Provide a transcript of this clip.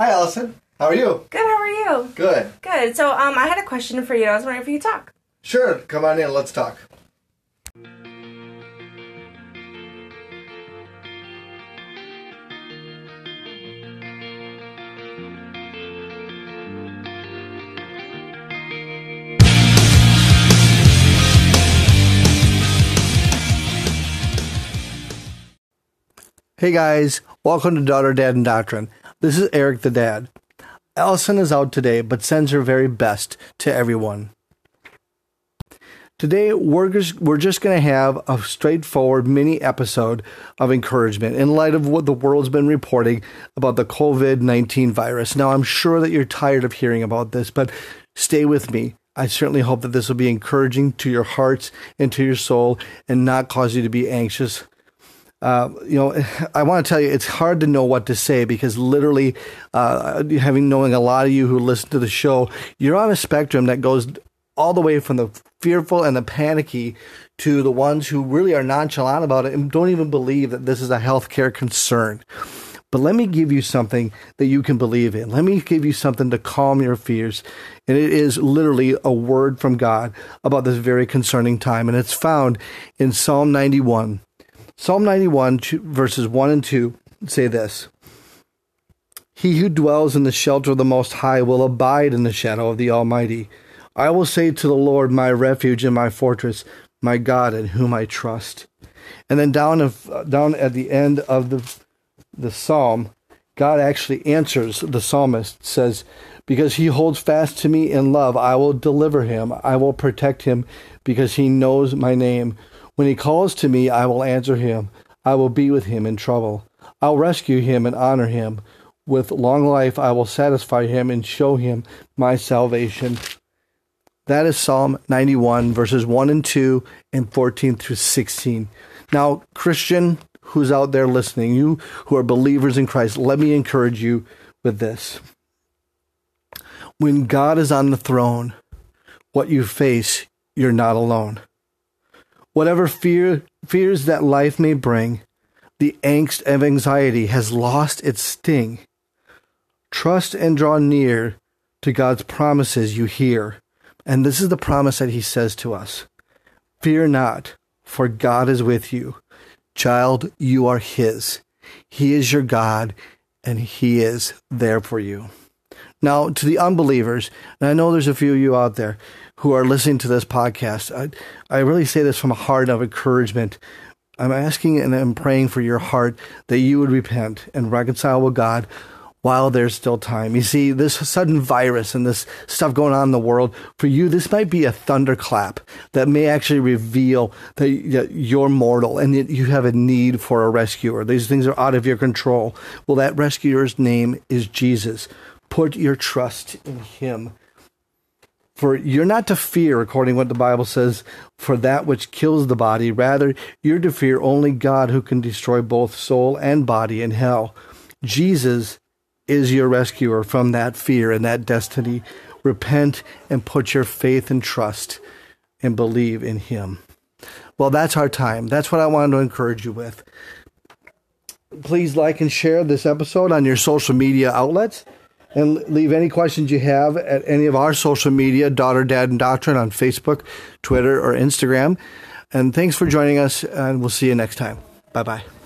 Hi, Allison. How are you? Good. How are you? Good. Good. So, um, I had a question for you. I was wondering if you could talk. Sure. Come on in. Let's talk. Hey guys, welcome to Daughter, Dad, and Doctrine. This is Eric the Dad. Allison is out today, but sends her very best to everyone. Today, we're just, we're just going to have a straightforward mini episode of encouragement in light of what the world's been reporting about the COVID 19 virus. Now, I'm sure that you're tired of hearing about this, but stay with me. I certainly hope that this will be encouraging to your hearts and to your soul and not cause you to be anxious uh, you know, I want to tell you, it's hard to know what to say because literally, uh, having knowing a lot of you who listen to the show, you're on a spectrum that goes all the way from the fearful and the panicky to the ones who really are nonchalant about it and don't even believe that this is a healthcare concern. But let me give you something that you can believe in. Let me give you something to calm your fears. And it is literally a word from God about this very concerning time. And it's found in Psalm 91. Psalm 91, verses 1 and 2 say this He who dwells in the shelter of the Most High will abide in the shadow of the Almighty. I will say to the Lord, my refuge and my fortress, my God in whom I trust. And then down, of, down at the end of the, the psalm, God actually answers the psalmist, says, Because he holds fast to me in love, I will deliver him. I will protect him because he knows my name. When he calls to me, I will answer him. I will be with him in trouble. I'll rescue him and honor him. With long life, I will satisfy him and show him my salvation. That is Psalm 91, verses 1 and 2, and 14 through 16. Now, Christian who's out there listening, you who are believers in Christ, let me encourage you with this. When God is on the throne, what you face, you're not alone. Whatever fear, fears that life may bring, the angst of anxiety has lost its sting. Trust and draw near to God's promises you hear. And this is the promise that He says to us Fear not, for God is with you. Child, you are His. He is your God, and He is there for you. Now, to the unbelievers, and I know there's a few of you out there who are listening to this podcast, I, I really say this from a heart of encouragement. I'm asking and I'm praying for your heart that you would repent and reconcile with God while there's still time. You see, this sudden virus and this stuff going on in the world, for you, this might be a thunderclap that may actually reveal that you're mortal and that you have a need for a rescuer. These things are out of your control. Well, that rescuer's name is Jesus. Put your trust in him. For you're not to fear, according to what the Bible says, for that which kills the body. Rather, you're to fear only God who can destroy both soul and body in hell. Jesus is your rescuer from that fear and that destiny. Repent and put your faith and trust and believe in Him. Well, that's our time. That's what I wanted to encourage you with. Please like and share this episode on your social media outlets and leave any questions you have at any of our social media, Daughter, Dad, and Doctrine on Facebook, Twitter, or Instagram. And thanks for joining us, and we'll see you next time. Bye bye.